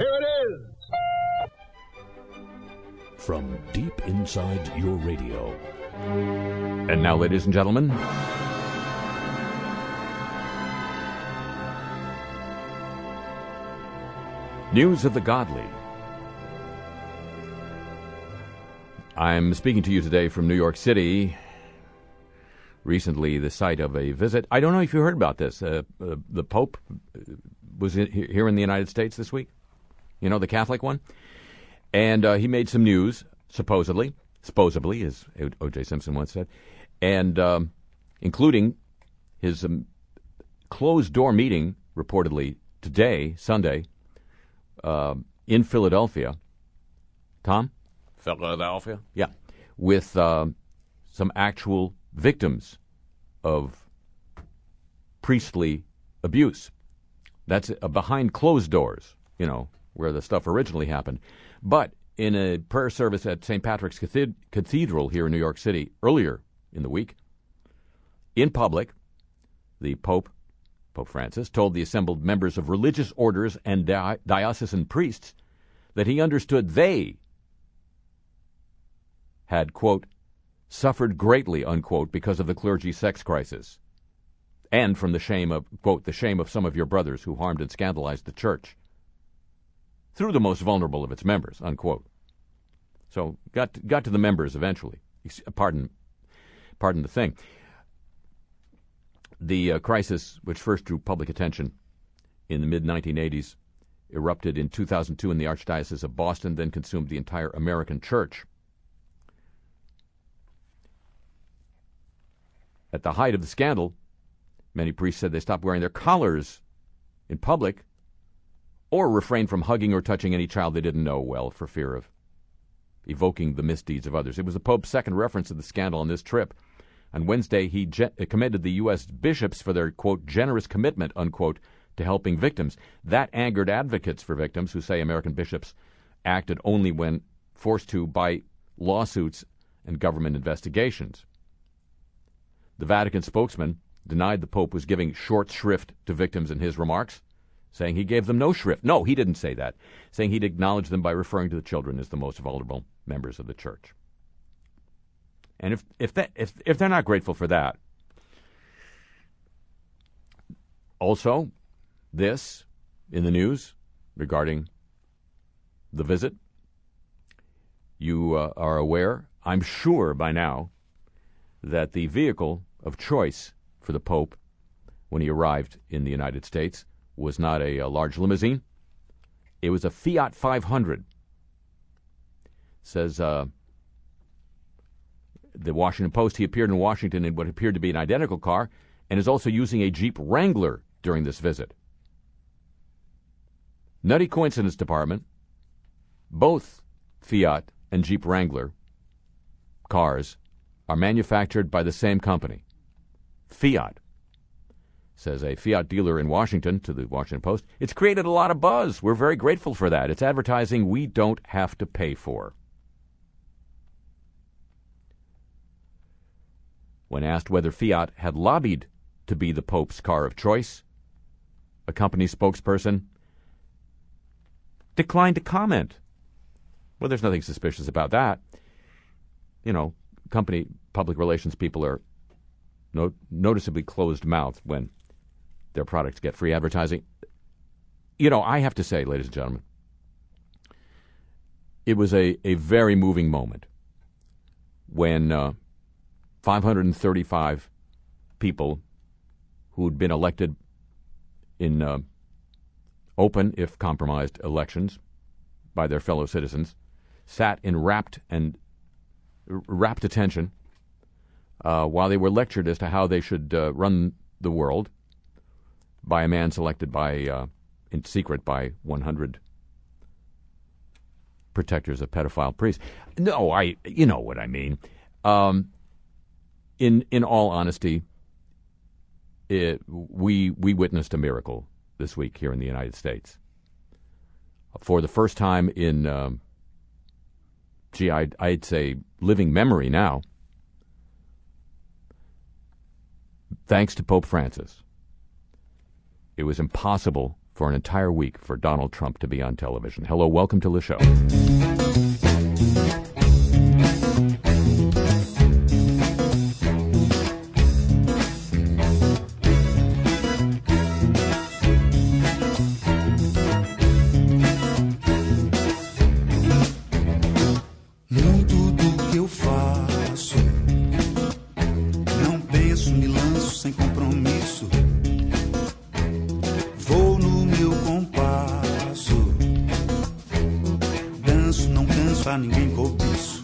Here it is. From deep inside your radio. And now, ladies and gentlemen, news of the godly. I'm speaking to you today from New York City. Recently, the site of a visit. I don't know if you heard about this. Uh, uh, the Pope was in, here in the United States this week. You know, the Catholic one. And uh, he made some news, supposedly, supposedly, as O.J. Simpson once said, and um, including his um, closed door meeting, reportedly today, Sunday, uh, in Philadelphia. Tom? Philadelphia? Yeah. With uh, some actual victims of priestly abuse. That's uh, behind closed doors, you know, where the stuff originally happened. But in a prayer service at St. Patrick's Cathedral here in New York City earlier in the week, in public, the Pope, Pope Francis, told the assembled members of religious orders and di- diocesan priests that he understood they had, quote, suffered greatly, unquote, because of the clergy sex crisis and from the shame of, quote, the shame of some of your brothers who harmed and scandalized the church through the most vulnerable of its members, unquote. So got got to the members eventually. Pardon, pardon the thing. The uh, crisis, which first drew public attention in the mid 1980s, erupted in 2002 in the Archdiocese of Boston, then consumed the entire American church. At the height of the scandal, many priests said they stopped wearing their collars in public or refrain from hugging or touching any child they didn't know well for fear of evoking the misdeeds of others. It was the Pope's second reference to the scandal on this trip. On Wednesday, he ge- commended the U.S. bishops for their, quote, generous commitment, unquote, to helping victims. That angered advocates for victims who say American bishops acted only when forced to by lawsuits and government investigations. The Vatican spokesman denied the Pope was giving short shrift to victims in his remarks, saying he gave them no shrift. No, he didn't say that, saying he'd acknowledge them by referring to the children as the most vulnerable members of the church. And if if that if if they're not grateful for that, also this in the news regarding the visit, you uh, are aware, I'm sure by now, that the vehicle of choice for the Pope when he arrived in the United States was not a, a large limousine. It was a Fiat 500. Says uh, the Washington Post, he appeared in Washington in what appeared to be an identical car and is also using a Jeep Wrangler during this visit. Nutty coincidence department. Both Fiat and Jeep Wrangler cars are manufactured by the same company. Fiat. Says a Fiat dealer in Washington to the Washington Post. It's created a lot of buzz. We're very grateful for that. It's advertising we don't have to pay for. When asked whether Fiat had lobbied to be the Pope's car of choice, a company spokesperson declined to comment. Well, there's nothing suspicious about that. You know, company public relations people are no, noticeably closed mouthed when their products get free advertising. You know, I have to say, ladies and gentlemen, it was a, a very moving moment when uh, 535 people who'd been elected in uh, open, if compromised, elections by their fellow citizens sat in rapt and rapt attention uh, while they were lectured as to how they should uh, run the world by a man selected by uh, in secret by 100 protectors of pedophile priests. No, I you know what I mean. Um, in in all honesty, it, we we witnessed a miracle this week here in the United States. For the first time in, um, gee, I'd, I'd say living memory now, thanks to Pope Francis, it was impossible for an entire week for Donald Trump to be on television. Hello, welcome to the show. Canso a ninguém cobiço.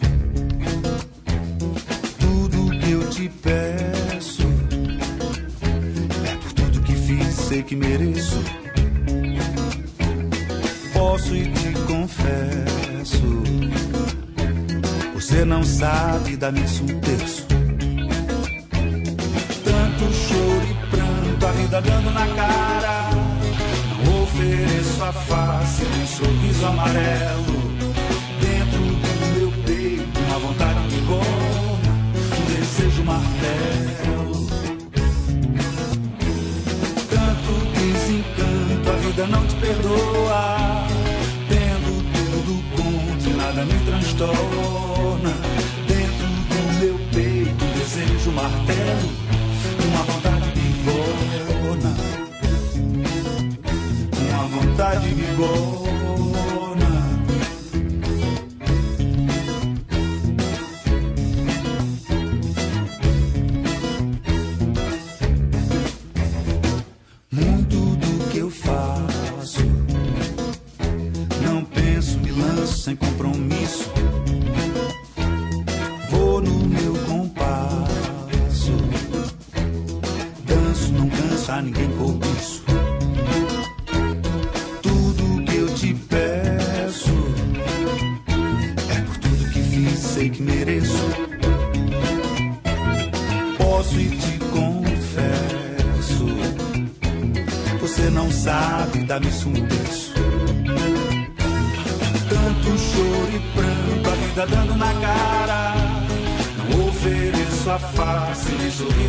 Tudo que eu te peço é por tudo que fiz, sei que mereço. Posso e te confesso. Você não sabe dar-me um terço. Tanto choro e pranto, a vida dando na cara. Não ofereço a face, nem sorriso amarelo. Vida não te perdoa. Tendo tudo contra, nada me transtorna. Dentro do meu peito, desejo martelo, uma vontade bigona. Uma vontade bigona.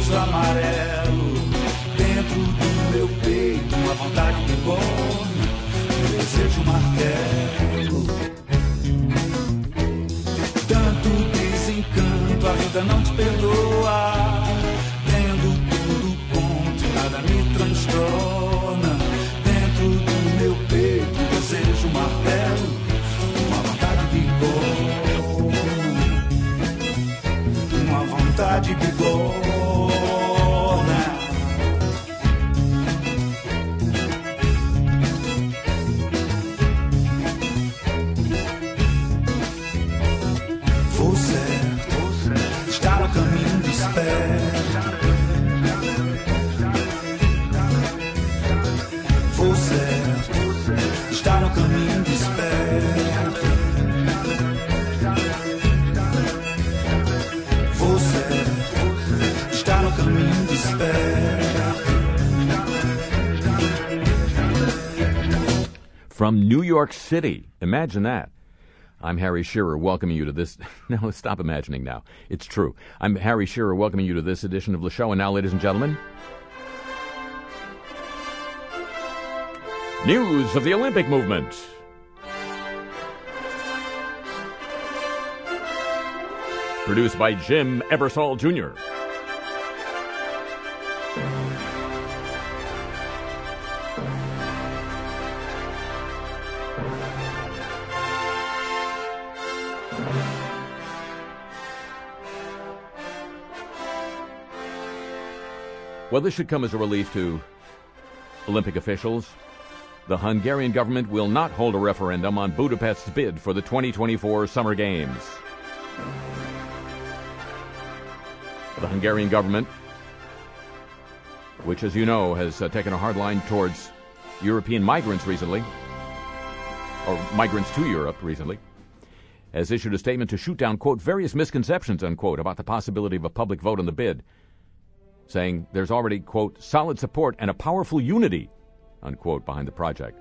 Sorriso amarelo. Dentro do meu peito, uma vontade de goma, um desejo martelo. Tanto desencanto, a vida não te perdoa. New York City. Imagine that. I'm Harry Shearer welcoming you to this. No, stop imagining now. It's true. I'm Harry Shearer welcoming you to this edition of the show. And now, ladies and gentlemen, news of the Olympic movement. Produced by Jim Ebersol Jr. Well, this should come as a relief to Olympic officials. The Hungarian government will not hold a referendum on Budapest's bid for the 2024 Summer Games. The Hungarian government, which, as you know, has uh, taken a hard line towards European migrants recently, or migrants to Europe recently, has issued a statement to shoot down, quote, various misconceptions, unquote, about the possibility of a public vote on the bid, saying there's already, quote, solid support and a powerful unity, unquote, behind the project.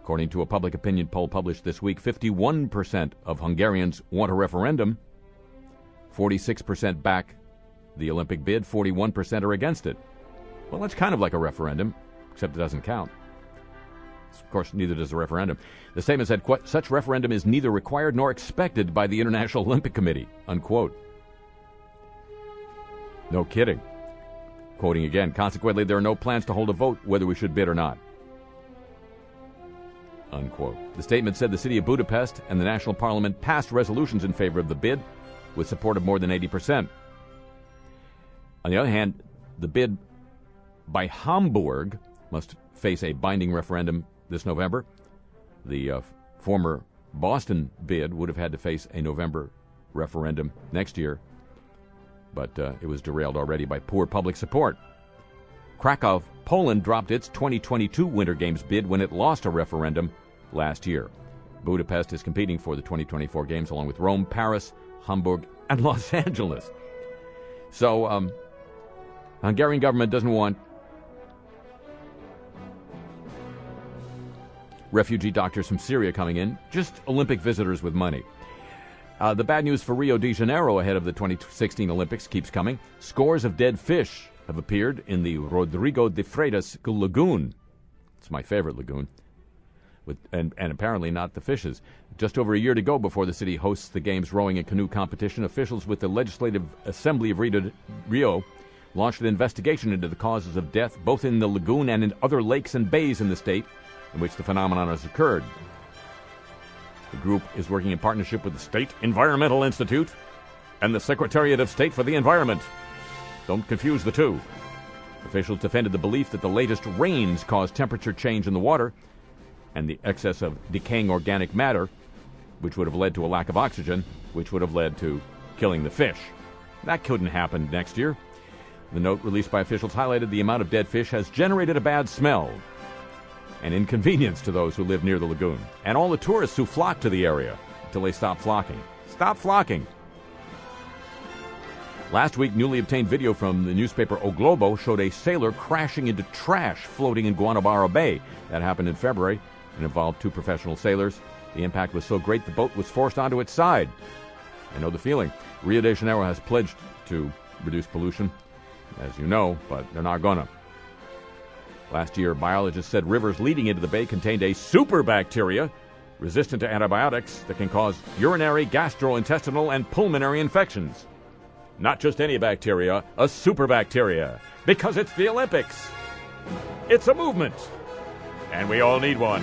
According to a public opinion poll published this week, 51% of Hungarians want a referendum, 46% back the Olympic bid, 41% are against it. Well, that's kind of like a referendum, except it doesn't count. Of course, neither does a referendum. The statement said, quote, such referendum is neither required nor expected by the International Olympic Committee, unquote. No kidding. Quoting again, consequently, there are no plans to hold a vote whether we should bid or not. Unquote. The statement said the city of Budapest and the national parliament passed resolutions in favor of the bid with support of more than 80%. On the other hand, the bid by Hamburg must face a binding referendum this November. The uh, former Boston bid would have had to face a November referendum next year but uh, it was derailed already by poor public support. Krakow, Poland dropped its 2022 Winter Games bid when it lost a referendum last year. Budapest is competing for the 2024 Games along with Rome, Paris, Hamburg, and Los Angeles. So, um, Hungarian government doesn't want refugee doctors from Syria coming in, just Olympic visitors with money. Uh, the bad news for Rio de Janeiro ahead of the 2016 Olympics keeps coming. Scores of dead fish have appeared in the Rodrigo de Freitas lagoon. It's my favorite lagoon. With, and, and apparently not the fishes. Just over a year to go before the city hosts the game's rowing and canoe competition, officials with the Legislative Assembly of Rio launched an investigation into the causes of death both in the lagoon and in other lakes and bays in the state in which the phenomenon has occurred. The group is working in partnership with the State Environmental Institute and the Secretariat of State for the Environment. Don't confuse the two. Officials defended the belief that the latest rains caused temperature change in the water and the excess of decaying organic matter, which would have led to a lack of oxygen, which would have led to killing the fish. That couldn't happen next year. The note released by officials highlighted the amount of dead fish has generated a bad smell an inconvenience to those who live near the lagoon, and all the tourists who flock to the area until they stop flocking. Stop flocking! Last week, newly obtained video from the newspaper O Globo showed a sailor crashing into trash floating in Guanabara Bay. That happened in February and involved two professional sailors. The impact was so great the boat was forced onto its side. I know the feeling. Rio de Janeiro has pledged to reduce pollution, as you know, but they're not to. Last year, biologists said rivers leading into the bay contained a superbacteria resistant to antibiotics that can cause urinary, gastrointestinal, and pulmonary infections. Not just any bacteria, a superbacteria, because it's the Olympics. It's a movement, and we all need one.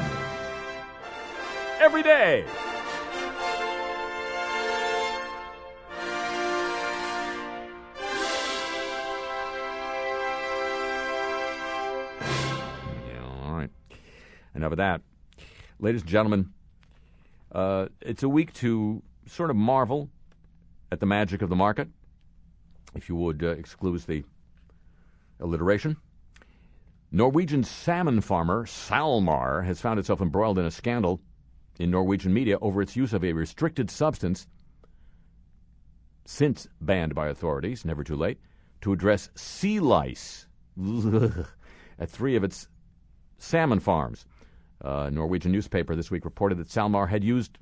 Every day. Enough of that. Ladies and gentlemen, uh, it's a week to sort of marvel at the magic of the market, if you would uh, exclude the alliteration. Norwegian salmon farmer SalMar has found itself embroiled in a scandal in Norwegian media over its use of a restricted substance, since banned by authorities, never too late, to address sea lice at three of its salmon farms. Uh, Norwegian newspaper this week reported that SalMar had used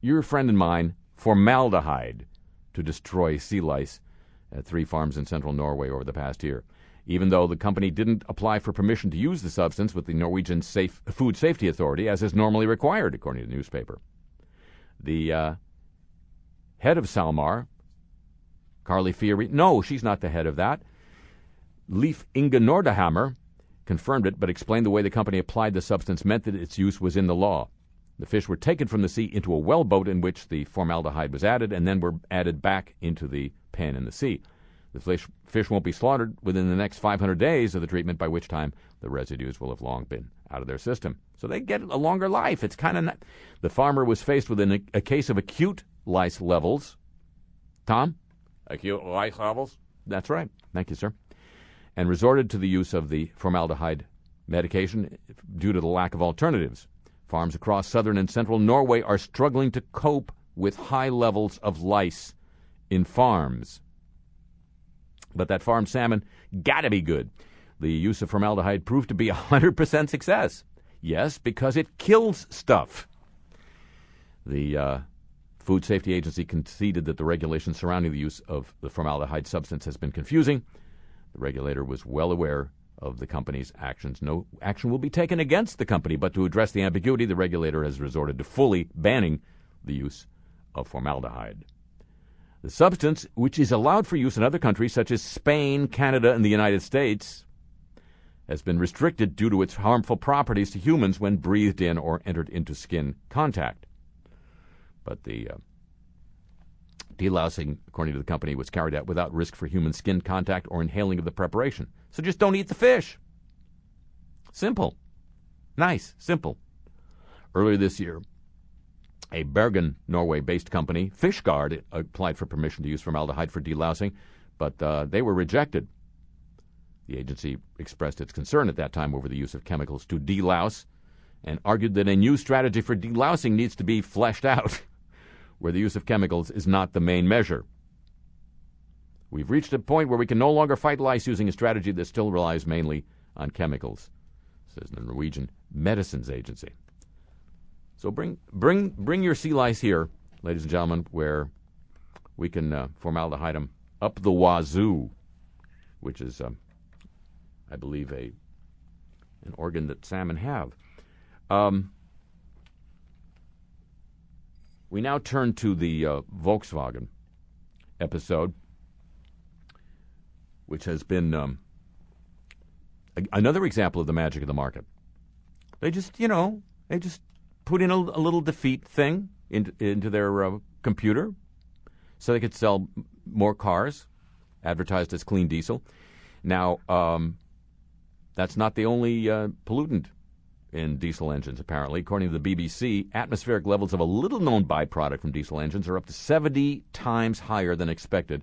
your friend and mine formaldehyde to destroy sea lice at three farms in central Norway over the past year. Even though the company didn't apply for permission to use the substance with the Norwegian Safe, Food Safety Authority, as is normally required, according to the newspaper. The uh, head of SalMar, Carly Fieri, no, she's not the head of that. Leif Inge Nordhammer, confirmed it, but explained the way the company applied the substance meant that its use was in the law. The fish were taken from the sea into a well boat in which the formaldehyde was added and then were added back into the pen in the sea. The fish, fish won't be slaughtered within the next 500 days of the treatment, by which time the residues will have long been out of their system. So they get a longer life. It's kind of the farmer was faced with an, a case of acute lice levels. Tom, acute lice levels. That's right. Thank you, sir and resorted to the use of the formaldehyde medication due to the lack of alternatives. Farms across southern and central Norway are struggling to cope with high levels of lice in farms. But that farm salmon gotta be good. The use of formaldehyde proved to be a 100% success. Yes, because it kills stuff. The uh, Food Safety Agency conceded that the regulations surrounding the use of the formaldehyde substance has been confusing the regulator was well aware of the company's actions. No action will be taken against the company, but to address the ambiguity, the regulator has resorted to fully banning the use of formaldehyde. The substance, which is allowed for use in other countries such as Spain, Canada, and the United States, has been restricted due to its harmful properties to humans when breathed in or entered into skin contact. But the uh, delousing, according to the company, was carried out without risk for human skin contact or inhaling of the preparation. So just don't eat the fish. Simple. Nice. Simple. Earlier this year, a Bergen, Norway based company, Fishguard, applied for permission to use formaldehyde for delousing, but uh, they were rejected. The agency expressed its concern at that time over the use of chemicals to delouse and argued that a new strategy for delousing needs to be fleshed out, where the use of chemicals is not the main measure. We've reached a point where we can no longer fight lice using a strategy that still relies mainly on chemicals, says the Norwegian Medicines Agency. So bring bring bring your sea lice here, ladies and gentlemen, where we can uh, formaldehyde them up the wazoo, which is, um, I believe, a an organ that salmon have. Um, we now turn to the uh, Volkswagen episode, which has been um, a- another example of the magic of the market. They just, you know, they just put in a, a little defeat thing into, into their uh, computer so they could sell more cars advertised as clean diesel. Now, um, that's not the only uh, pollutant in diesel engines, apparently. According to the BBC, atmospheric levels of a little known byproduct from diesel engines are up to 70 times higher than expected.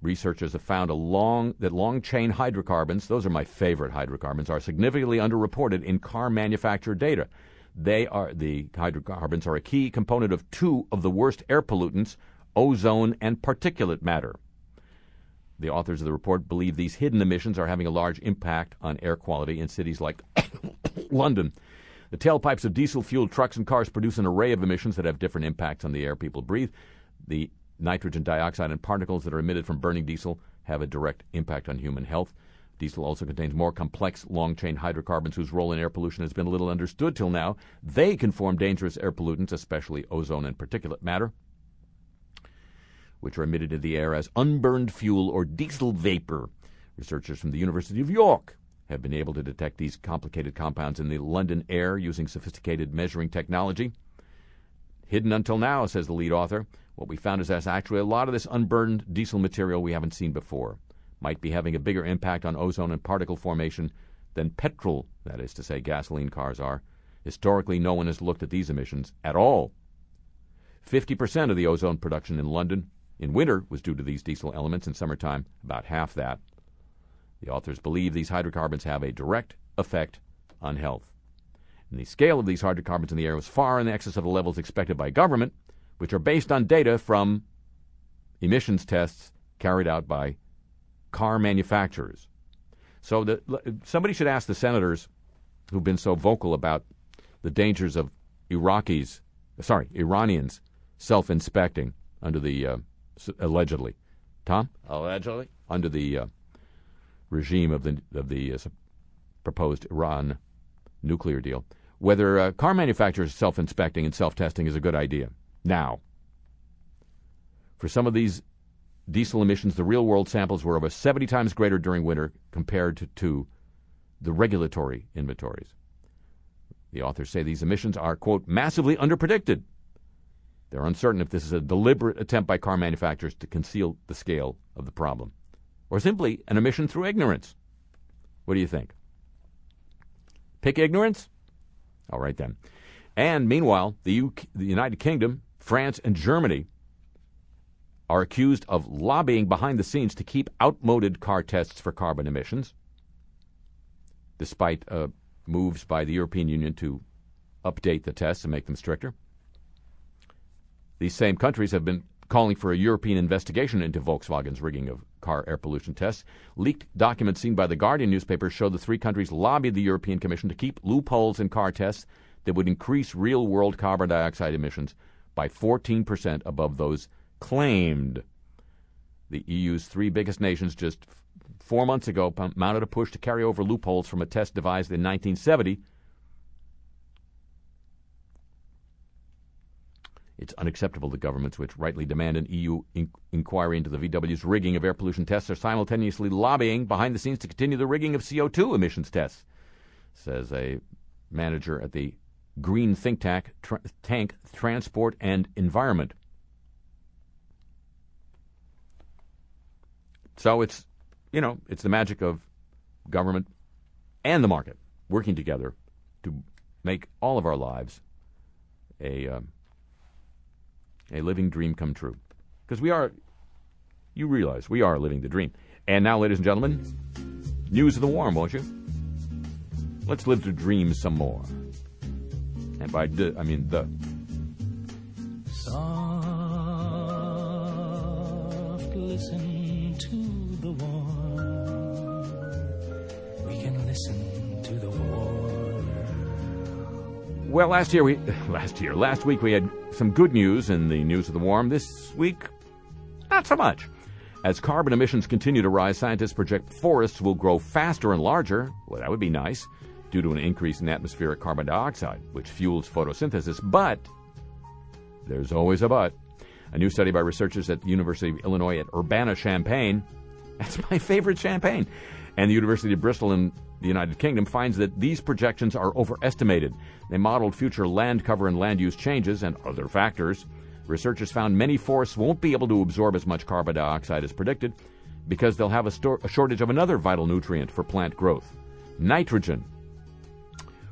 Researchers have found long, that long chain hydrocarbons, those are my favorite hydrocarbons, are significantly underreported in car manufacturer data. They are the hydrocarbons are a key component of two of the worst air pollutants, ozone and particulate matter. The authors of the report believe these hidden emissions are having a large impact on air quality in cities like London. The tailpipes of diesel fueled trucks and cars produce an array of emissions that have different impacts on the air people breathe. The nitrogen dioxide and particles that are emitted from burning diesel have a direct impact on human health. Diesel also contains more complex long chain hydrocarbons whose role in air pollution has been little understood till now. They can form dangerous air pollutants, especially ozone and particulate matter, which are emitted into the air as unburned fuel or diesel vapor. Researchers from the University of York have been able to detect these complicated compounds in the London air using sophisticated measuring technology. Hidden until now, says the lead author, what we found is that actually a lot of this unburned diesel material we haven't seen before might be having a bigger impact on ozone and particle formation than petrol, that is to say, gasoline cars are. Historically, no one has looked at these emissions at all. 50% of the ozone production in London in winter was due to these diesel elements, in summertime, about half that. The authors believe these hydrocarbons have a direct effect on health. And the scale of these hydrocarbons in the air was far in excess of the levels expected by government, which are based on data from emissions tests carried out by car manufacturers. So the, somebody should ask the senators who've been so vocal about the dangers of Iraqis, sorry, Iranians self-inspecting under the uh, allegedly, Tom, allegedly under the uh, regime of the of the uh, proposed Iran nuclear deal, whether uh, car manufacturers self-inspecting and self-testing is a good idea. Now, for some of these diesel emissions, the real world samples were over 70 times greater during winter compared to, to the regulatory inventories. The authors say these emissions are, quote, massively underpredicted. They're uncertain if this is a deliberate attempt by car manufacturers to conceal the scale of the problem, or simply an omission through ignorance. What do you think? Pick ignorance? All right then. And meanwhile, the, the United Kingdom, France, and Germany are accused of lobbying behind the scenes to keep outmoded car tests for carbon emissions, despite uh, moves by the European Union to update the tests and make them stricter. These same countries have been calling for a European investigation into Volkswagen's rigging of car air pollution tests. Leaked documents seen by the Guardian newspaper show the three countries lobbied the European Commission to keep loopholes in car tests that would increase real world carbon dioxide emissions by 14% above those claimed. The EU's three biggest nations just four months ago mounted a push to carry over loopholes from a test devised in 1970. It's unacceptable that governments which rightly demand an EU in- inquiry into the VW's rigging of air pollution tests are simultaneously lobbying behind the scenes to continue the rigging of CO2 emissions tests, says a manager at the green think tank, tank Transport and Environment. So it's, you know, it's the magic of government and the market working together to make all of our lives a um, a living dream come true. Because we are, you realize, we are living the dream. And now, ladies and gentlemen, news of the warm, won't you? Let's live the dream some more. And by the, I mean the. Soft, listen to the warm. We can listen Well, last year we, last year, last week we had some good news in the news of the warm. This week, not so much. As carbon emissions continue to rise, scientists project forests will grow faster and larger. Well, that would be nice due to an increase in atmospheric carbon dioxide, which fuels photosynthesis. But there's always a but. A new study by researchers at the University of Illinois at Urbana Champaign, that's my favorite champagne, and the University of Bristol in the United Kingdom finds that these projections are overestimated. They modeled future land cover and land use changes and other factors. Researchers found many forests won't be able to absorb as much carbon dioxide as predicted because they'll have a, a shortage of another vital nutrient for plant growth nitrogen.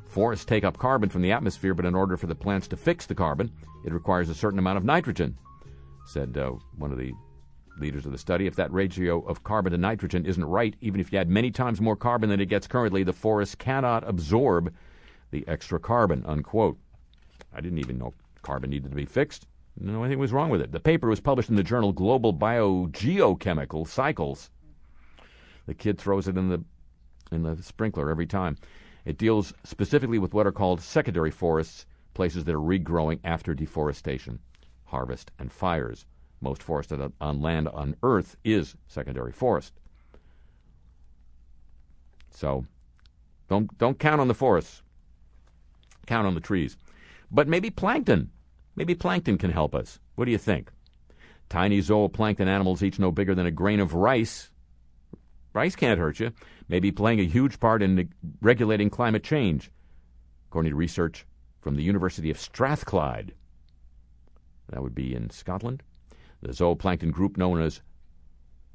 Forests take up carbon from the atmosphere, but in order for the plants to fix the carbon, it requires a certain amount of nitrogen, said uh, one of the leaders of the study. If that ratio of carbon to nitrogen isn't right, even if you add many times more carbon than it gets currently, the forest cannot absorb the extra carbon, unquote. I didn't even know carbon needed to be fixed. Know anything was wrong with it. The paper was published in the journal Global Biogeochemical Cycles. The kid throws it in the in the sprinkler every time. It deals specifically with what are called secondary forests, places that are regrowing after deforestation, harvest, and fires. Most forest on land on Earth is secondary forest. So don't don't count on the forests. Count on the trees. But maybe plankton. Maybe plankton can help us. What do you think? Tiny zooplankton animals each no bigger than a grain of rice. Rice can't hurt you. Maybe playing a huge part in regulating climate change, according to research from the University of Strathclyde. That would be in Scotland. The zooplankton group known as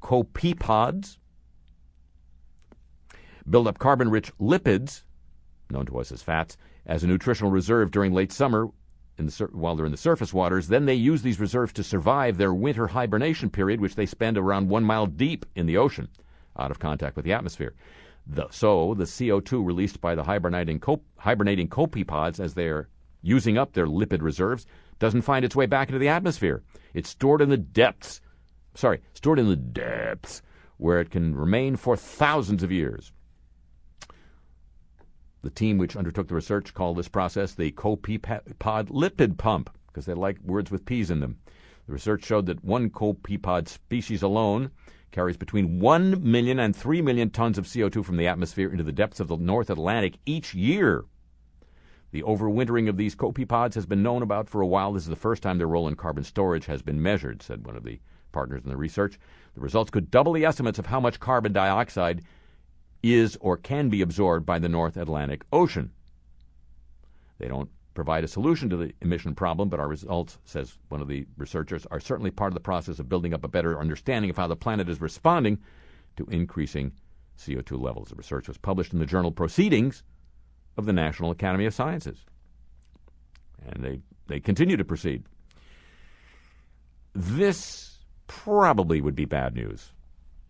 copepods build up carbon rich lipids, known to us as fats, as a nutritional reserve during late summer the, while they're in the surface waters. Then they use these reserves to survive their winter hibernation period, which they spend around one mile deep in the ocean, out of contact with the atmosphere. The, so the CO2 released by the hibernating, hibernating copepods as they're using up their lipid reserves doesn't find its way back into the atmosphere. It's stored in the depths. Sorry, stored in the depths where it can remain for thousands of years. The team which undertook the research called this process the copepod lipid pump because they like words with P's in them. The research showed that one copepod species alone carries between 1 million and 3 million tons of CO2 from the atmosphere into the depths of the North Atlantic each year. The overwintering of these copepods has been known about for a while. This is the first time their role in carbon storage has been measured, said one of the partners in the research. The results could double the estimates of how much carbon dioxide is or can be absorbed by the North Atlantic Ocean. They don't provide a solution to the emission problem, but our results, says one of the researchers, are certainly part of the process of building up a better understanding of how the planet is responding to increasing CO2 levels. The research was published in the journal Proceedings of the National Academy of Sciences. And they, they continue to proceed. This probably would be bad news.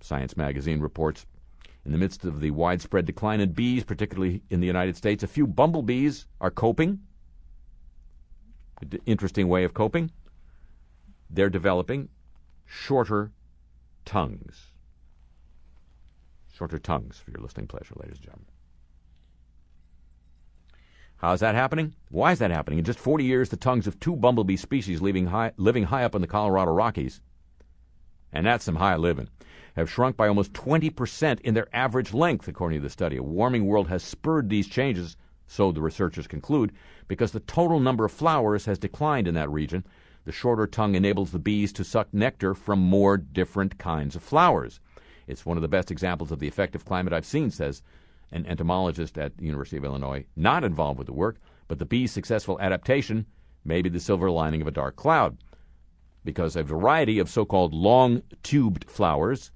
Science magazine reports in the midst of the widespread decline in bees, particularly in the United States, a few bumblebees are coping. Interesting way of coping. They're developing shorter tongues. Shorter tongues for your listening pleasure, ladies and gentlemen. How's that happening? Why is that happening? In just 40 years, the tongues of two bumblebee species living high, living high up in the Colorado Rockies. And that's some high living have shrunk by almost 20% in their average length, according to the study. A warming world has spurred these changes, so the researchers conclude, because the total number of flowers has declined in that region. The shorter tongue enables the bees to suck nectar from more different kinds of flowers. It's one of the best examples of the effective climate I've seen, says an entomologist at the University of Illinois, not involved with the work, but the bee's successful adaptation may be the silver lining of a dark cloud. Because a variety of so called long tubed flowers,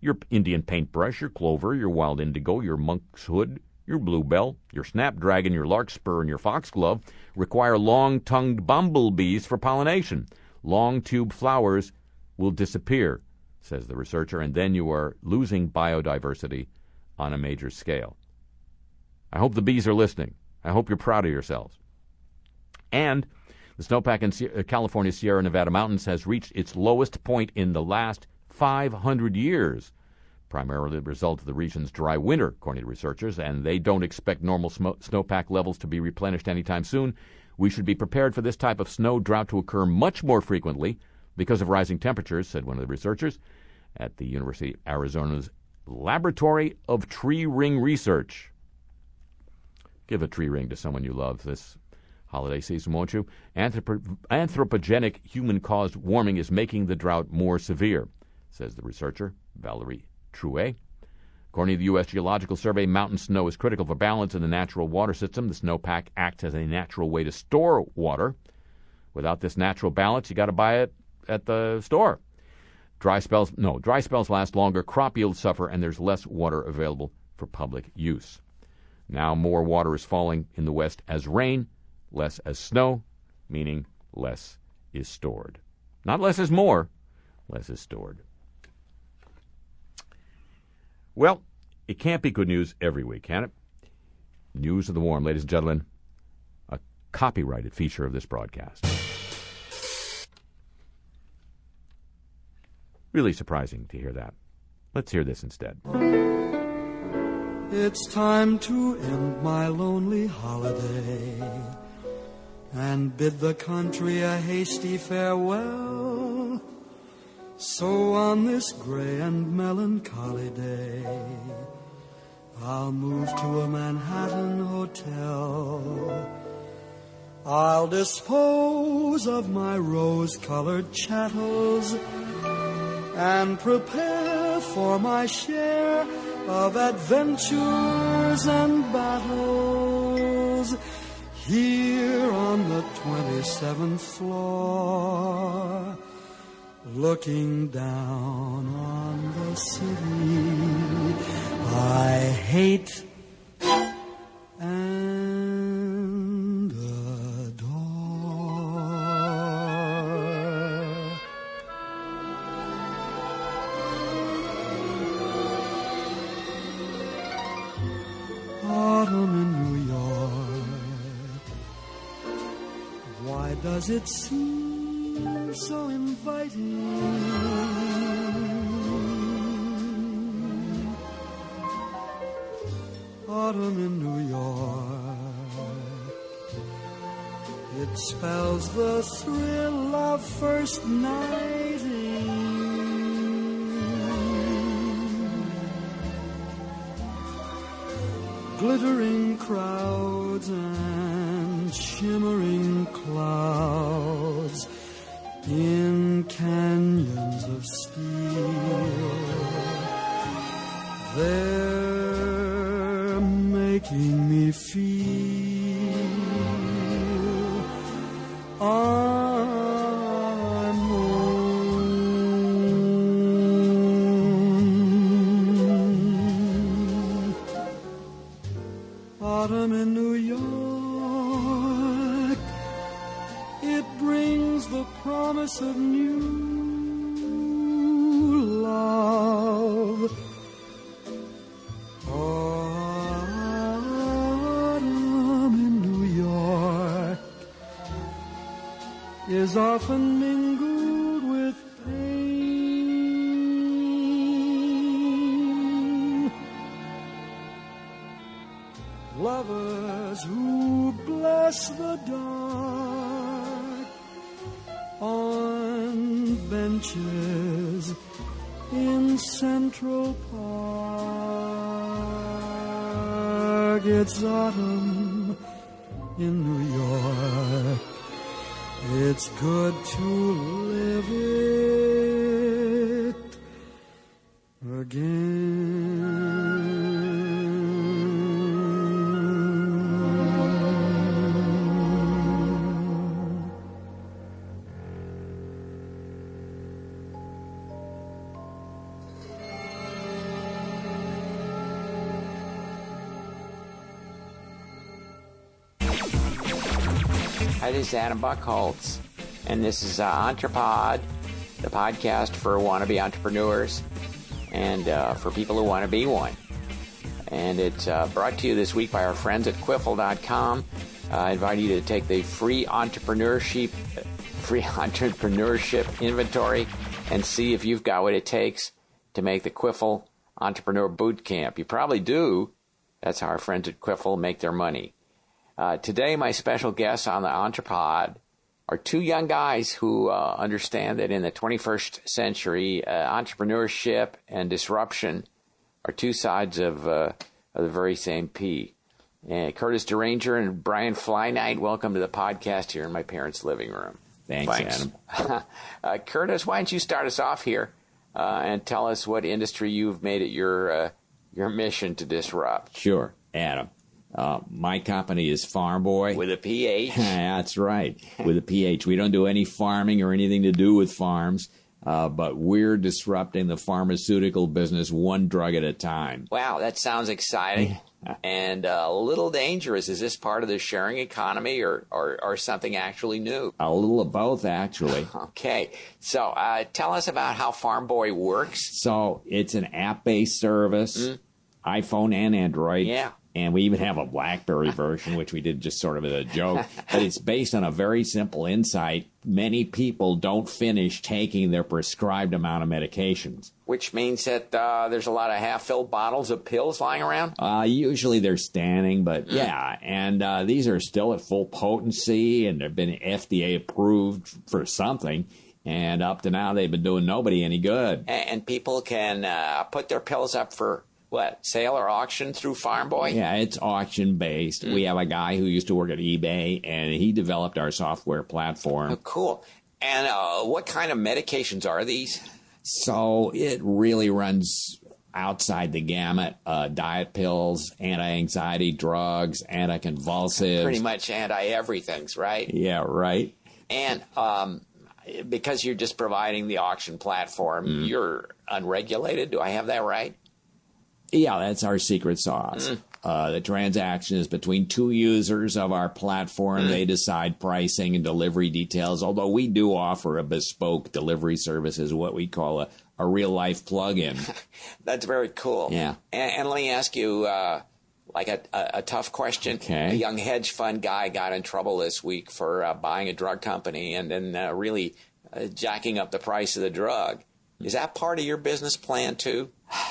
your Indian paintbrush, your clover, your wild indigo, your monk's hood, your bluebell, your snapdragon, your larkspur, and your foxglove require long tongued bumblebees for pollination. Long tube flowers will disappear, says the researcher, and then you are losing biodiversity on a major scale. I hope the bees are listening. I hope you're proud of yourselves. And the snowpack in California Sierra Nevada mountains has reached its lowest point in the last 500 years, primarily the result of the region's dry winter, according to researchers, and they don't expect normal sm- snowpack levels to be replenished anytime soon. We should be prepared for this type of snow drought to occur much more frequently because of rising temperatures, said one of the researchers at the University of Arizona's Laboratory of Tree Ring Research. Give a tree ring to someone you love this holiday season, won't you? Anthrop- anthropogenic human caused warming is making the drought more severe, says the researcher, Valerie Trouet. According to the U.S. Geological Survey, mountain snow is critical for balance in the natural water system. The snowpack acts as a natural way to store water. Without this natural balance, you got to buy it at the store. Dry spells, no, dry spells last longer, crop yields suffer, and there's less water available for public use. Now more water is falling in the West as rain, less as snow, meaning less is stored. Not less is more, less is stored. Well, it can't be good news every week, can it? News of the Warm, ladies and gentlemen, a copyrighted feature of this broadcast. Really surprising to hear that. Let's hear this instead. It's time to end my lonely holiday and bid the country a hasty farewell. So on this gray and melancholy day, I'll move to a Manhattan hotel. I'll dispose of my rose colored chattels and prepare for my share of adventures and battles here on the 27th floor, looking down on the city. I hate seem so inviting? Autumn in New York. It spells the thrill of first nighting. glittering crowds and shimmering clouds is often mingled with pain. Lovers who bless the dark on benches in Central Park. It's autumn in New York. It's good to live it again. Is Adam Buckholtz, and this is uh, Entrepod, the podcast for wannabe entrepreneurs and uh, for people who want to be one. And it's uh, brought to you this week by our friends at Quiffle.com. Uh, I invite you to take the free entrepreneurship, free entrepreneurship inventory and see if you've got what it takes to make the Quiffle Entrepreneur Boot Camp. You probably do. That's how our friends at Quiffle make their money. Uh, today, my special guests on the Entrepod are two young guys who uh, understand that in the 21st century, uh, entrepreneurship and disruption are two sides of, uh, of the very same P. And Curtis Deranger and Brian Flyknight, welcome to the podcast here in my parents' living room. Thanks, Adam. uh, Curtis, why don't you start us off here uh, and tell us what industry you've made it your uh, your mission to disrupt Sure, Adam. Uh, my company is Pharm Boy. with a PH. That's right, with a PH. We don't do any farming or anything to do with farms, uh, but we're disrupting the pharmaceutical business one drug at a time. Wow, that sounds exciting and uh, a little dangerous. Is this part of the sharing economy or, or, or something actually new? A little of both, actually. Okay, so uh, tell us about how Pharm Boy works. So it's an app-based service, iPhone and Android. Yeah. And we even have a BlackBerry version, which we did just sort of as a joke. But it's based on a very simple insight. Many people don't finish taking their prescribed amount of medications. Which means that uh, there's a lot of half-filled bottles of pills lying around. Uh, usually they're standing, but yeah, and uh, these are still at full potency, and they've been FDA approved for something. And up to now, they've been doing nobody any good. And people can uh, put their pills up for what sale or auction through Pharm Boy. Yeah, it's auction based. We have a guy who used to work at eBay, and he developed our software platform. Oh, cool. And uh, what kind of medications are these? So it really runs outside the gamut uh, diet pills, anti anxiety drugs, anticonvulsives. Pretty much anti-everything's, right? Yeah, right. And um, because you're just providing the auction platform, Mm. you're unregulated. Do I have that right? Yeah, that's our secret sauce. Uh, the transaction is between two users of our platform. They decide pricing and delivery details, although we do offer a bespoke delivery service as what we call a, a real life plug-in. That's very cool. Yeah. And, and let me ask you, uh, like a, a, a tough question. Okay. A young hedge fund guy got in trouble this week for uh, buying a drug company and then uh, really uh, jacking up the price of the drug. Is that part of your business plan too?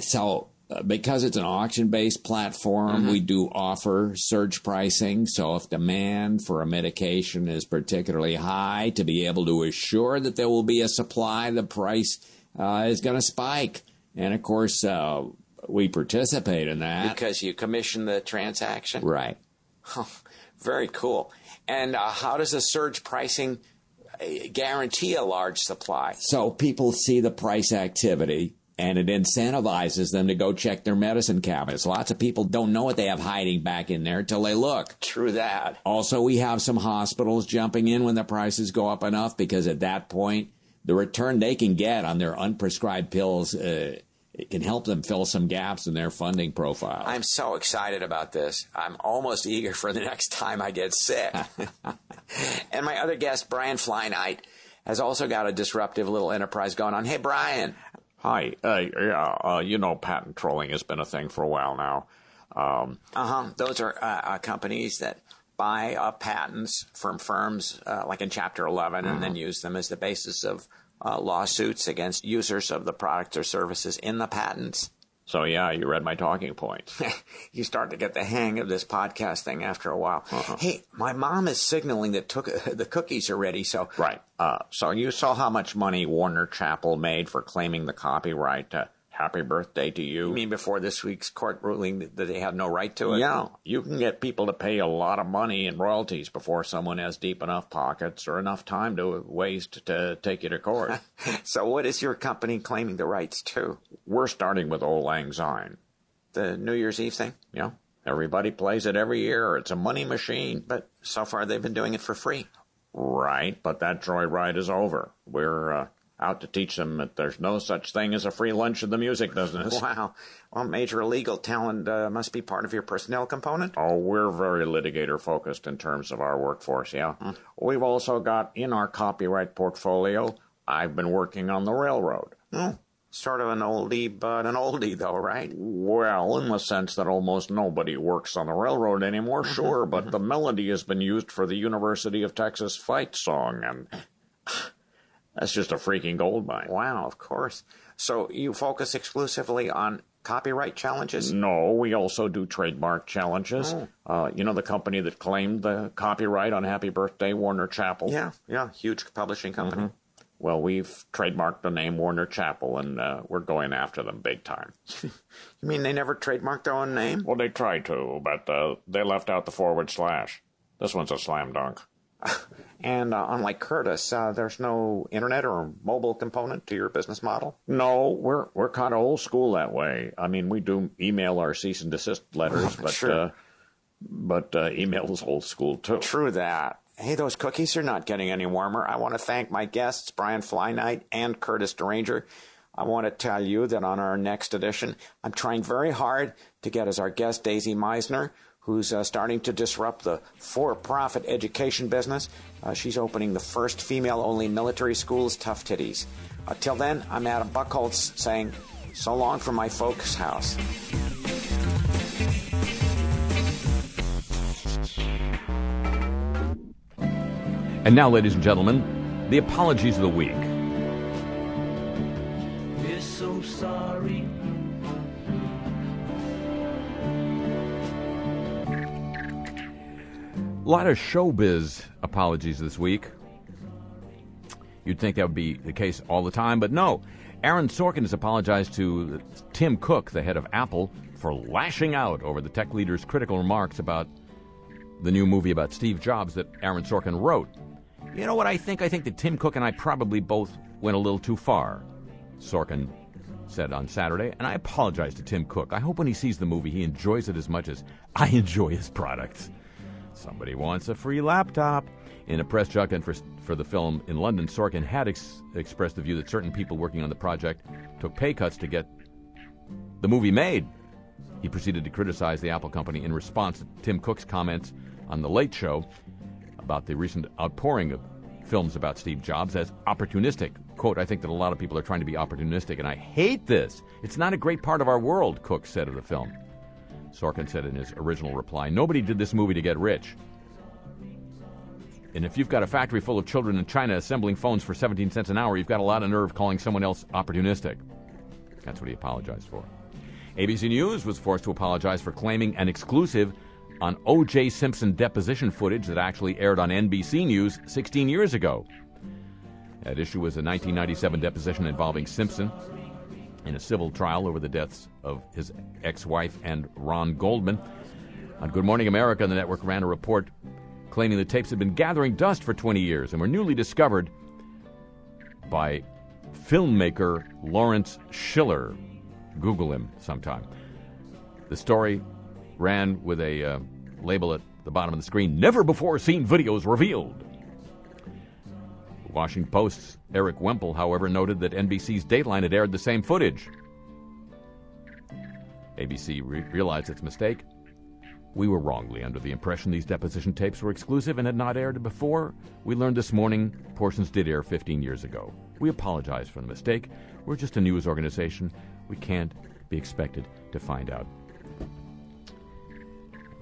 So uh, because it's an auction-based platform, we do offer surge pricing. So if demand for a medication is particularly high, to be able to assure that there will be a supply, the price uh, is going to spike. And of course, uh, we participate in that. Because you commission the transaction? right. Very cool. And uh, how does the surge pricing uh, guarantee a large supply? So people see the price activity and it incentivizes them to go check their medicine cabinets. Lots of people don't know what they have hiding back in there till they look. True that. Also, we have some hospitals jumping in when the prices go up enough because at that point, the return they can get on their unprescribed pills uh, it can help them fill some gaps in their funding profile. I'm so excited about this. I'm almost eager for the next time I get sick. and my other guest, Brian Flyknight, has also got a disruptive little enterprise going on. Hey, Brian. Hi. Uh, yeah, uh, you know, patent trolling has been a thing for a while now. Um, Uh huh. Those are uh, uh, companies that buy uh, patents from firms uh, like in Chapter 11 and then use them as the basis of uh, lawsuits against users of the products or services in the patents. So yeah, you read my talking points. you start to get the hang of this podcast thing after a while. Uh-huh. Hey, my mom is signaling that took, the cookies are ready, so. Right. Uh, so you saw how much money Warner Chappell made for claiming the copyright to Happy Birthday to You? You mean before this week's court ruling that they had no right to it? Yeah. You can get people to pay a lot of money in royalties before someone has deep enough pockets or enough time to waste to take you to court. so what is your company claiming the rights to? We're starting with Auld Lang Syne. The New Year's Eve thing? Yeah. Everybody plays it every year. It's a money machine. But so far they've been doing it for free. Right, but that joyride is over. We're uh, out to teach them that there's no such thing as a free lunch in the music business. Wow. Well, major legal talent uh, must be part of your personnel component. Oh, we're very litigator focused in terms of our workforce, yeah. Hmm. We've also got in our copyright portfolio, I've been working on the railroad. Oh, sort of an oldie, but an oldie, though, right? Well, in the sense that almost nobody works on the railroad anymore, sure, but the melody has been used for the University of Texas fight song, and that's just a freaking gold mine. Wow, of course. So you focus exclusively on copyright challenges? No, we also do trademark challenges. Oh. Uh, you know the company that claimed the copyright on Happy Birthday, Warner Chappell? Yeah, yeah, huge publishing company. Mm-hmm. Well, we've trademarked the name Warner Chappell, and uh, we're going after them big time. you mean they never trademarked their own name? Well, they tried to, but uh, they left out the forward slash. This one's a slam dunk. And uh, unlike Curtis, uh, there's no internet or mobile component to your business model. No, we're we're kind of old school that way. I mean, we do email our cease and desist letters, but sure. uh, but uh, email is old school too. True that. Hey, those cookies are not getting any warmer. I want to thank my guests, Brian Flyknight and Curtis Deranger. I want to tell you that on our next edition, I'm trying very hard to get as our guest Daisy Meisner, who's uh, starting to disrupt the for profit education business. Uh, she's opening the first female only military schools, Tough Titties. Uh, till then, I'm Adam Buchholz saying, so long from my folks' house. And now, ladies and gentlemen, the apologies of the week. A lot of showbiz apologies this week. You'd think that would be the case all the time, but no. Aaron Sorkin has apologized to Tim Cook, the head of Apple, for lashing out over the tech leader's critical remarks about the new movie about Steve Jobs that Aaron Sorkin wrote. You know what I think? I think that Tim Cook and I probably both went a little too far, Sorkin said on Saturday, and I apologize to Tim Cook. I hope when he sees the movie he enjoys it as much as I enjoy his products. Somebody wants a free laptop. In a press junket for, for the film in London, Sorkin had ex- expressed the view that certain people working on the project took pay cuts to get the movie made. He proceeded to criticize the Apple company in response to Tim Cook's comments on The Late Show about the recent outpouring of films about Steve Jobs as opportunistic. Quote, I think that a lot of people are trying to be opportunistic, and I hate this. It's not a great part of our world, Cook said of the film. Sorkin said in his original reply, Nobody did this movie to get rich. And if you've got a factory full of children in China assembling phones for 17 cents an hour, you've got a lot of nerve calling someone else opportunistic. That's what he apologized for. ABC News was forced to apologize for claiming an exclusive on O.J. Simpson deposition footage that actually aired on NBC News 16 years ago. At issue was a 1997 deposition involving Simpson in a civil trial over the deaths of his ex wife and Ron Goldman. On Good Morning America, the network ran a report claiming the tapes had been gathering dust for 20 years and were newly discovered by filmmaker Lawrence Schiller. Google him sometime. The story ran with a uh, label at the bottom of the screen Never Before Seen Videos Revealed. Washington Post's Erik Wemple, however, noted that NBC's Dateline had aired the same footage. ABC re- realized its mistake. We were wrongly under the impression these deposition tapes were exclusive and had not aired before. We learned this morning portions did air 15 years ago. We apologize for the mistake. We're just a news organization. We can't be expected to find out.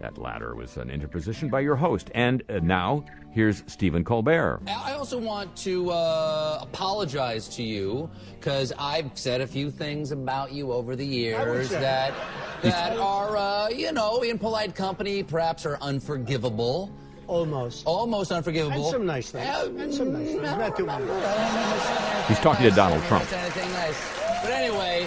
That latter was an interposition by your host. And uh, now, here's Stephen Colbert. I also want to uh, apologize to you because I've said a few things about you over the years that that are, uh, you know, in polite company, perhaps are unforgivable. Almost. Almost unforgivable. And some nice things. Uh, and some nice things. Not too many. He's talking to Donald Trump. Anything nice. But anyway,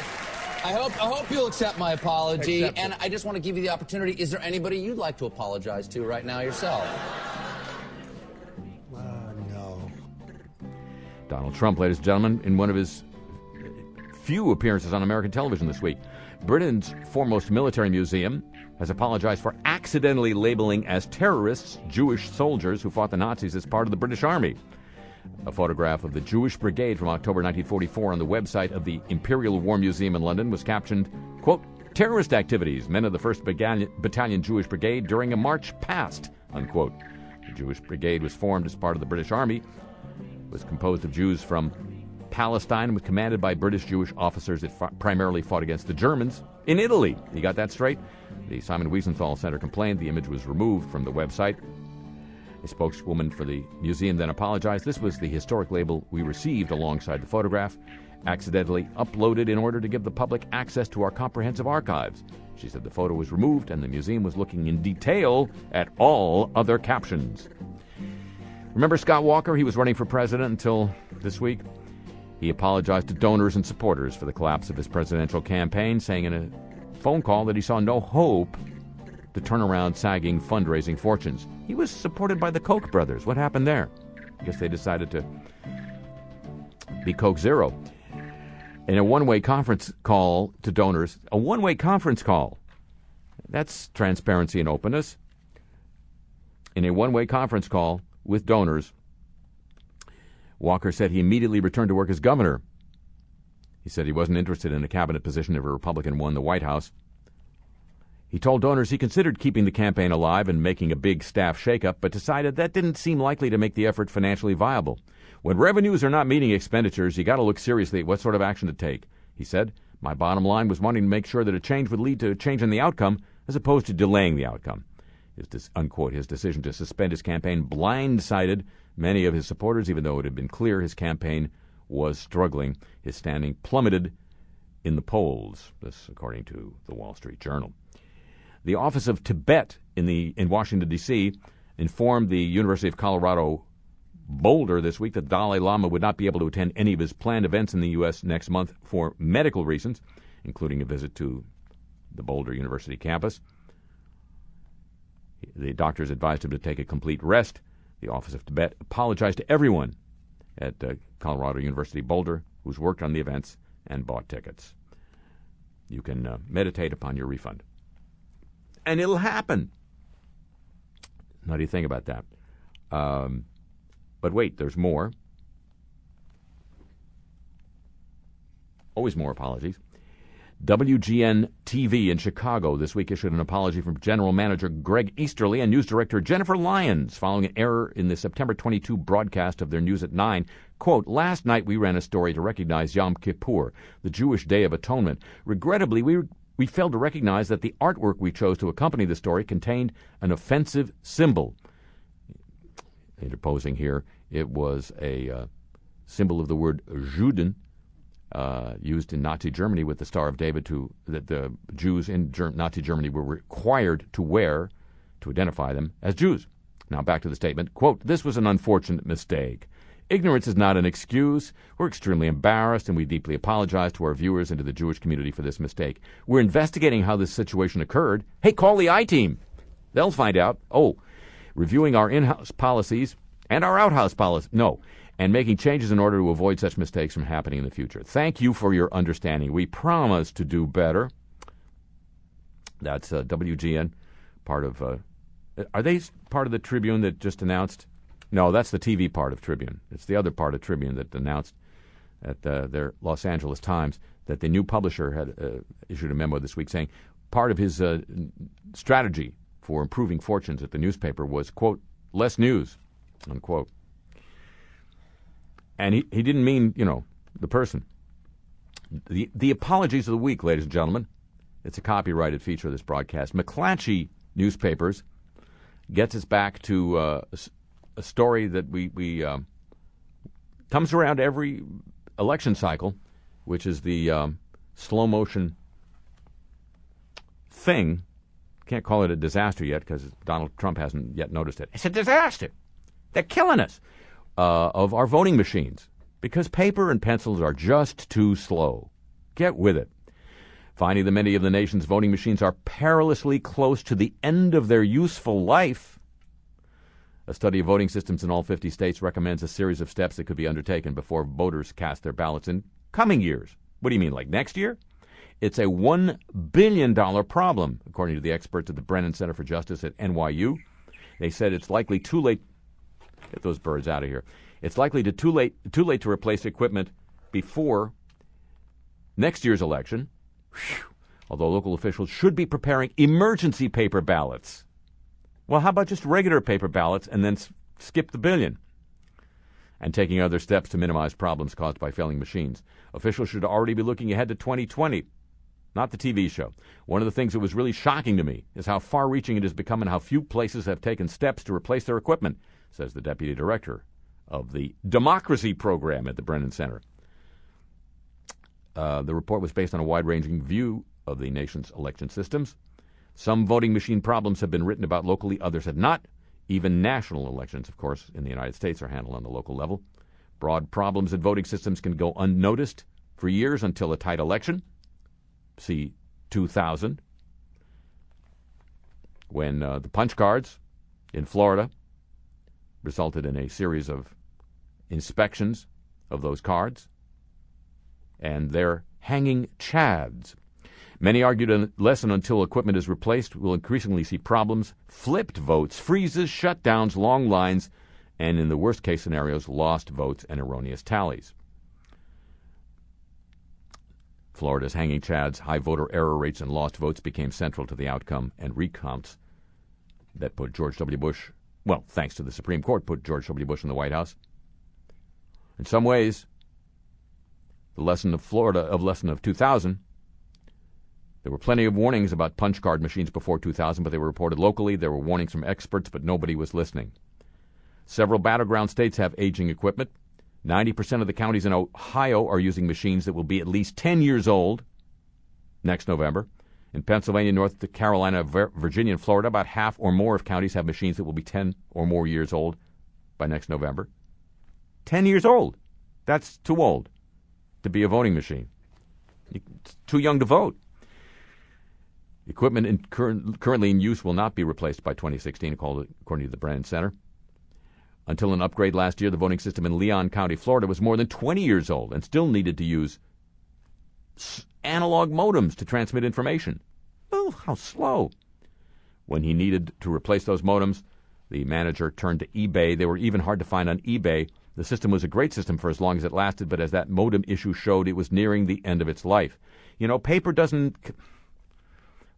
I hope I hope you'll accept my apology. Accept it. and I just want to give you the opportunity. Is there anybody you'd like to apologize to right now yourself? Uh, no. Donald Trump, ladies and gentlemen, in one of his few appearances on American television this week. Britain's foremost military museum has apologized for accidentally labeling as terrorists Jewish soldiers who fought the Nazis as part of the British Army. A photograph of the Jewish Brigade from October 1944 on the website of the Imperial War Museum in London was captioned, quote, terrorist activities, men of the 1st Battalion, Jewish Brigade during a march past, unquote. The Jewish Brigade was formed as part of the British Army, was composed of Jews from Palestine, and was commanded by British Jewish officers that fought, primarily fought against the Germans in Italy. You got that straight? The Simon Wiesenthal Center complained the image was removed from the website. A spokeswoman for the museum then apologized. This was the historic label we received alongside the photograph, accidentally uploaded in order to give the public access to our comprehensive archives. She said the photo was removed and the museum was looking in detail at all other captions. Remember Scott Walker? He was running for president until this week. He apologized to donors and supporters for the collapse of his presidential campaign, saying in a phone call that he saw no hope to turn around sagging fundraising fortunes. He was supported by the Koch brothers. What happened there? I guess they decided to be Coke Zero. In a one way conference call to donors, a one way conference call. That's transparency and openness. In a one way conference call with donors, Walker said he immediately returned to work as governor. He said he wasn't interested in a cabinet position if a Republican won the White House. He told donors he considered keeping the campaign alive and making a big staff shakeup, but decided that didn't seem likely to make the effort financially viable. When revenues are not meeting expenditures, you got to look seriously at what sort of action to take. He said, My bottom line was wanting to make sure that a change would lead to a change in the outcome as opposed to delaying the outcome. His, dis- unquote, his decision to suspend his campaign blindsided many of his supporters, even though it had been clear his campaign was struggling. His standing plummeted in the polls, this according to the Wall Street Journal. The Office of Tibet in, the, in Washington, D.C., informed the University of Colorado Boulder this week that Dalai Lama would not be able to attend any of his planned events in the U.S. next month for medical reasons, including a visit to the Boulder University campus. The doctors advised him to take a complete rest. The Office of Tibet apologized to everyone at uh, Colorado University Boulder who's worked on the events and bought tickets. You can uh, meditate upon your refund. And it'll happen. How do you think about that? Um, but wait, there's more. Always more apologies. WGN TV in Chicago this week issued an apology from General Manager Greg Easterly and News Director Jennifer Lyons following an error in the September 22 broadcast of their News at 9. Quote, Last night we ran a story to recognize Yom Kippur, the Jewish Day of Atonement. Regrettably, we, we failed to recognize that the artwork we chose to accompany the story contained an offensive symbol. Interposing here, it was a uh, symbol of the word Juden, uh, used in Nazi Germany with the Star of David to that the Jews in Ger- Nazi Germany were required to wear to identify them as Jews. Now back to the statement. Quote, this was an unfortunate mistake. Ignorance is not an excuse. We're extremely embarrassed and we deeply apologize to our viewers and to the Jewish community for this mistake. We're investigating how this situation occurred. Hey, call the I team. They'll find out. Oh, reviewing our in-house policies and our out-house policies. No, and making changes in order to avoid such mistakes from happening in the future. Thank you for your understanding. We promise to do better. That's uh, WGN, part of. Uh, are they part of the Tribune that just announced? No, that's the TV part of Tribune. It's the other part of Tribune that announced at uh, their Los Angeles Times that the new publisher had uh, issued a memo this week saying part of his uh, strategy for improving fortunes at the newspaper was quote less news unquote. And he, he didn't mean, you know, the person. The, the apologies of the week, ladies and gentlemen. It's a copyrighted feature of this broadcast. McClatchy Newspapers gets us back to uh, a story that we, we um, comes around every election cycle, which is the um, slow motion thing. Can't call it a disaster yet because Donald Trump hasn't yet noticed it. It's a disaster. They're killing us uh, of our voting machines because paper and pencils are just too slow. Get with it. Finding that many of the nation's voting machines are perilously close to the end of their useful life. A study of voting systems in all 50 states recommends a series of steps that could be undertaken before voters cast their ballots in coming years. What do you mean, like next year? It's a $1 billion problem, according to the experts at the Brennan Center for Justice at NYU. They said it's likely too late. Get those birds out of here. It's likely to too late too late to replace equipment before next year's election. Whew. Although local officials should be preparing emergency paper ballots. Well, how about just regular paper ballots and then s- skip the billion? And taking other steps to minimize problems caused by failing machines. Officials should already be looking ahead to 2020, not the TV show. One of the things that was really shocking to me is how far reaching it has become and how few places have taken steps to replace their equipment, says the deputy director of the Democracy Program at the Brennan Center. Uh, the report was based on a wide ranging view of the nation's election systems. Some voting machine problems have been written about locally, others have not. Even national elections, of course, in the United States are handled on the local level. Broad problems in voting systems can go unnoticed for years until a tight election. See 2000, when uh, the punch cards in Florida resulted in a series of inspections of those cards, and they're hanging chads. Many argued unless and until equipment is replaced, we'll increasingly see problems, flipped votes, freezes, shutdowns, long lines, and in the worst case scenarios, lost votes and erroneous tallies. Florida's hanging chads, high voter error rates, and lost votes became central to the outcome and recounts that put George W. Bush, well, thanks to the Supreme Court, put George W. Bush in the White House. In some ways, the lesson of Florida of lesson of 2000 there were plenty of warnings about punch card machines before 2000, but they were reported locally. There were warnings from experts, but nobody was listening. Several battleground states have aging equipment. 90% of the counties in Ohio are using machines that will be at least 10 years old next November. In Pennsylvania, North Carolina, Virginia, and Florida, about half or more of counties have machines that will be 10 or more years old by next November. 10 years old. That's too old to be a voting machine. It's too young to vote. Equipment in cur- currently in use will not be replaced by 2016, according to the Brennan Center. Until an upgrade last year, the voting system in Leon County, Florida, was more than 20 years old and still needed to use analog modems to transmit information. Oh, how slow. When he needed to replace those modems, the manager turned to eBay. They were even hard to find on eBay. The system was a great system for as long as it lasted, but as that modem issue showed, it was nearing the end of its life. You know, paper doesn't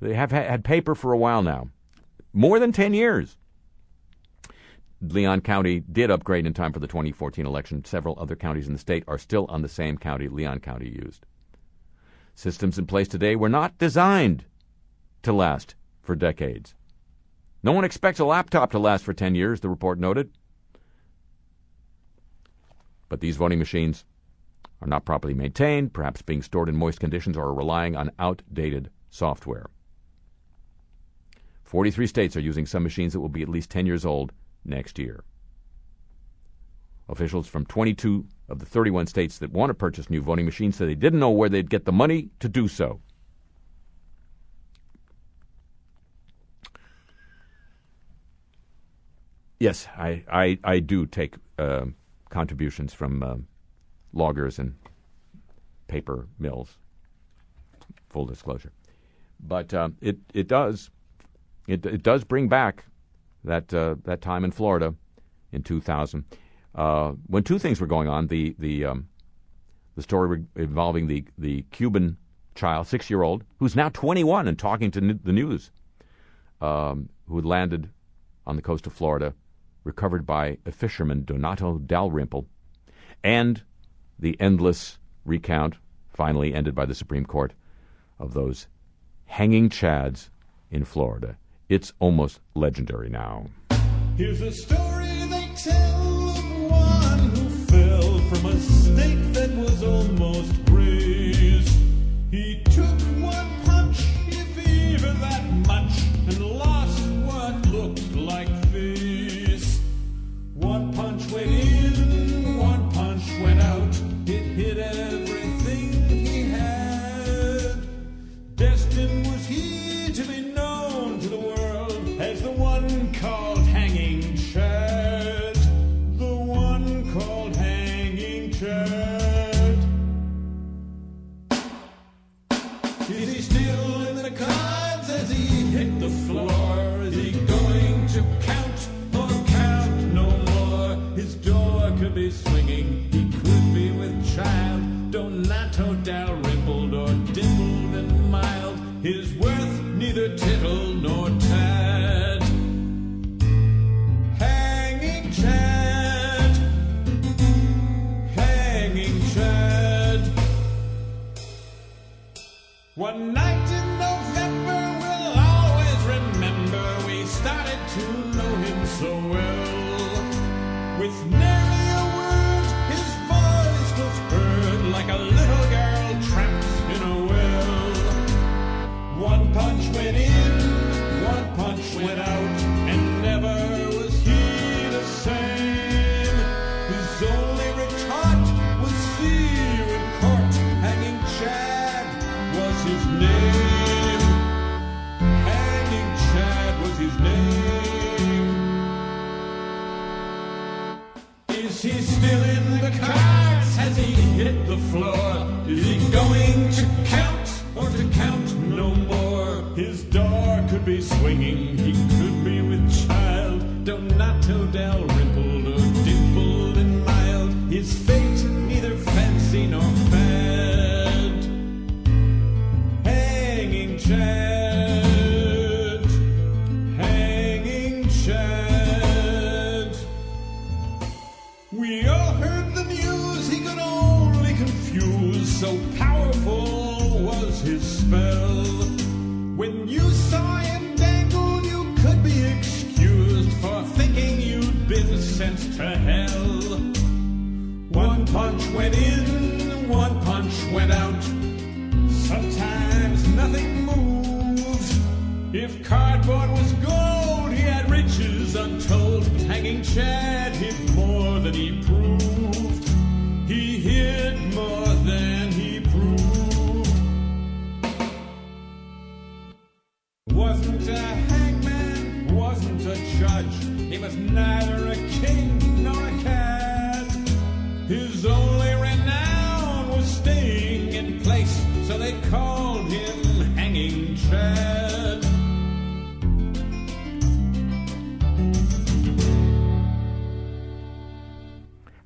they have had paper for a while now, more than 10 years. Leon County did upgrade in time for the 2014 election. Several other counties in the state are still on the same county Leon County used. Systems in place today were not designed to last for decades. No one expects a laptop to last for 10 years, the report noted. But these voting machines are not properly maintained, perhaps being stored in moist conditions, or relying on outdated software. 43 states are using some machines that will be at least 10 years old next year. Officials from 22 of the 31 states that want to purchase new voting machines said they didn't know where they'd get the money to do so. Yes, I, I, I do take uh, contributions from uh, loggers and paper mills. Full disclosure. But uh, it, it does it, it does bring back that uh, that time in Florida in 2000 uh, when two things were going on. The the um, the story involving the the Cuban child, six year old, who's now 21 and talking to the news, um, who had landed on the coast of Florida, recovered by a fisherman, Donato Dalrymple, and the endless recount, finally ended by the Supreme Court, of those hanging chads in Florida. It's almost legendary now. Here's a story they tell of one who fell from a snake that was almost grazed. He took one punch, if even that much.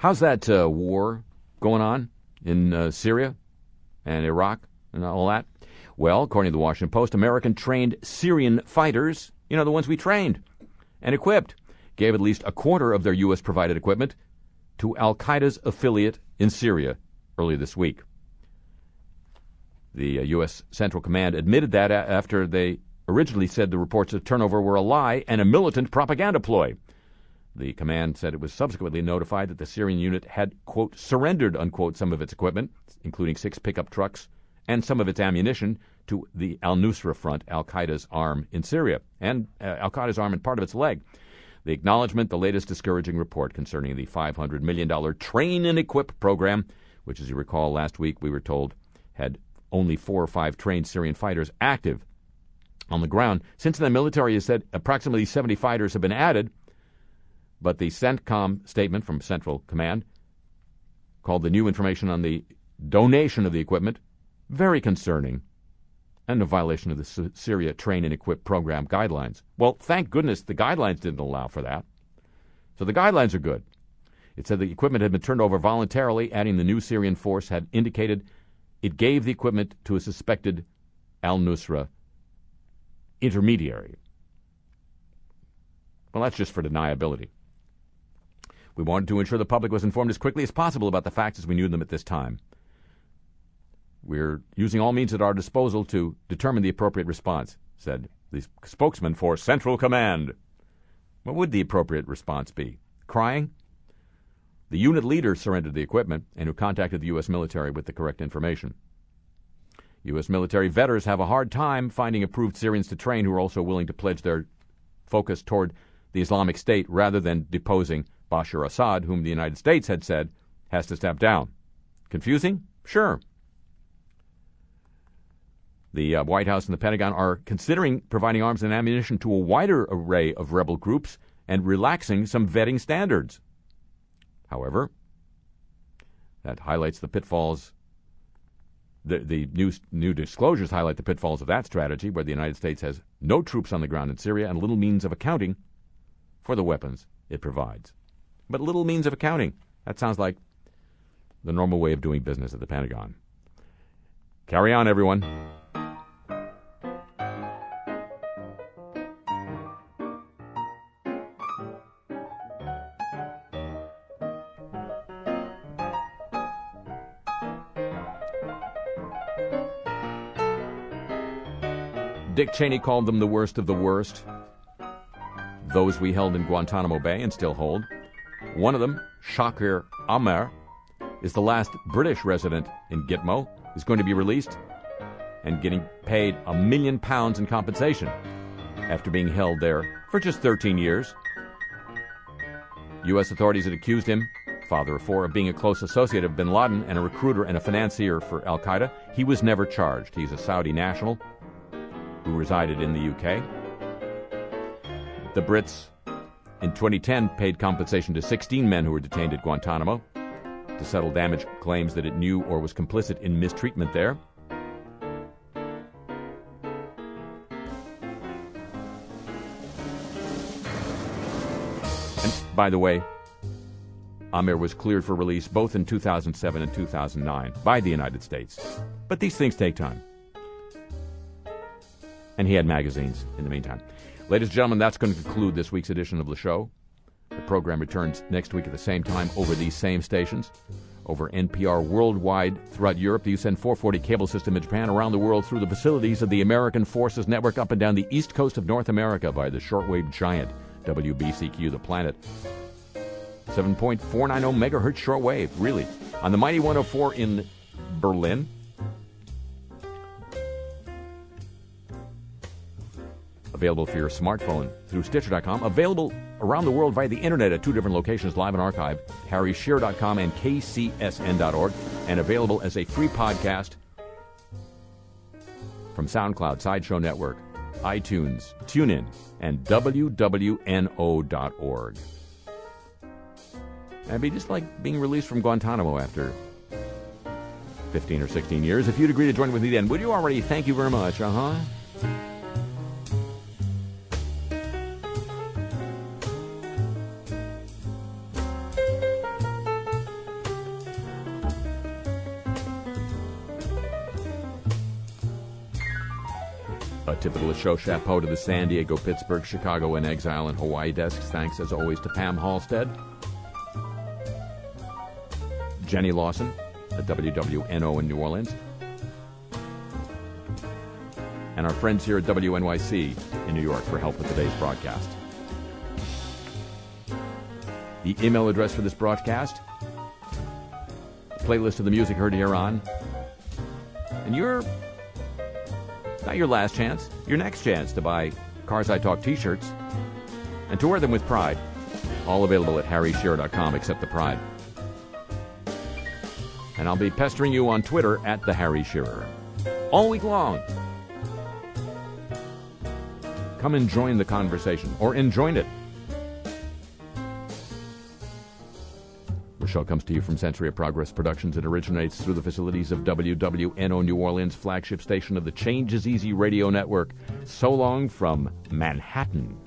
How's that uh, war going on in uh, Syria and Iraq and all that? Well, according to the Washington Post, American trained Syrian fighters, you know, the ones we trained and equipped, gave at least a quarter of their U.S. provided equipment to Al Qaeda's affiliate in Syria early this week. The uh, U.S. Central Command admitted that a- after they originally said the reports of turnover were a lie and a militant propaganda ploy. The command said it was subsequently notified that the Syrian unit had, quote, surrendered, unquote, some of its equipment, including six pickup trucks, and some of its ammunition to the Al Nusra Front, Al Qaeda's arm in Syria, and uh, Al Qaeda's arm and part of its leg. The acknowledgement, the latest discouraging report concerning the $500 million train and equip program, which, as you recall, last week we were told had only four or five trained Syrian fighters active on the ground. Since then, the military has said approximately 70 fighters have been added, but the CENTCOM statement from Central Command called the new information on the donation of the equipment very concerning and a violation of the Syria Train and Equip Program guidelines. Well, thank goodness the guidelines didn't allow for that. So the guidelines are good. It said the equipment had been turned over voluntarily, adding the new Syrian force had indicated it gave the equipment to a suspected al Nusra intermediary. Well, that's just for deniability. We wanted to ensure the public was informed as quickly as possible about the facts as we knew them at this time. We're using all means at our disposal to determine the appropriate response, said the spokesman for Central Command. What would the appropriate response be? Crying? The unit leader surrendered the equipment and who contacted the U.S. military with the correct information. U.S. military veterans have a hard time finding approved Syrians to train who are also willing to pledge their focus toward the Islamic State rather than deposing Bashar Assad, whom the United States had said has to step down. Confusing? Sure. The uh, White House and the Pentagon are considering providing arms and ammunition to a wider array of rebel groups and relaxing some vetting standards. However, that highlights the pitfalls. The, the new, new disclosures highlight the pitfalls of that strategy, where the United States has no troops on the ground in Syria and little means of accounting for the weapons it provides. But little means of accounting. That sounds like the normal way of doing business at the Pentagon. Carry on, everyone. Dick Cheney called them the worst of the worst. Those we held in Guantanamo Bay and still hold. One of them, Shaker Aamer, is the last British resident in Gitmo, is going to be released and getting paid a million pounds in compensation after being held there for just 13 years. U.S. authorities had accused him, father of four, of being a close associate of bin Laden and a recruiter and a financier for Al Qaeda. He was never charged. He's a Saudi national who resided in the UK. The Brits in 2010 paid compensation to 16 men who were detained at Guantanamo to settle damage claims that it knew or was complicit in mistreatment there. And by the way, Aamer was cleared for release both in 2007 and 2009 by the United States. But these things take time. And he had magazines in the meantime. Ladies and gentlemen, that's going to conclude this week's edition of the show. The program returns next week at the same time over these same stations, over NPR worldwide throughout Europe, the USEN 440 cable system in Japan, around the world through the facilities of the American Forces Network up and down the east coast of North America by the shortwave giant WBCQ, the planet. 7.490 megahertz shortwave, really. On the Mighty 104 in Berlin, available for your smartphone through Stitcher.com. Available around the world via the internet at two different locations, live and archive, harryshearer.com and kcsn.org, and available as a free podcast from SoundCloud, Sideshow Network, iTunes, TuneIn, and wwno.org. It'd be just like being released from Guantanamo after 15 or 16 years. If you'd agree to join with me then, would you already? Thank you very much. Uh huh. Tip of the show chapeau to the San Diego, Pittsburgh, Chicago, and Exile and Hawaii desks. Thanks as always to Pam Halstead, Jenny Lawson at WWNO in New Orleans, and our friends here at WNYC in New York for help with today's broadcast. The email address for this broadcast, playlist of the music heard here on, and your not your last chance, your next chance to buy Cars I Talk t shirts and to wear them with pride. All available at harryshearer.com except the pride. And I'll be pestering you on Twitter at the Harry Shearer all week long. Come and join the conversation or enjoin it. Show comes to you from Century of Progress Productions It originates through the facilities of WWNO New Orleans, flagship station of the Change is Easy radio network. So long from Manhattan.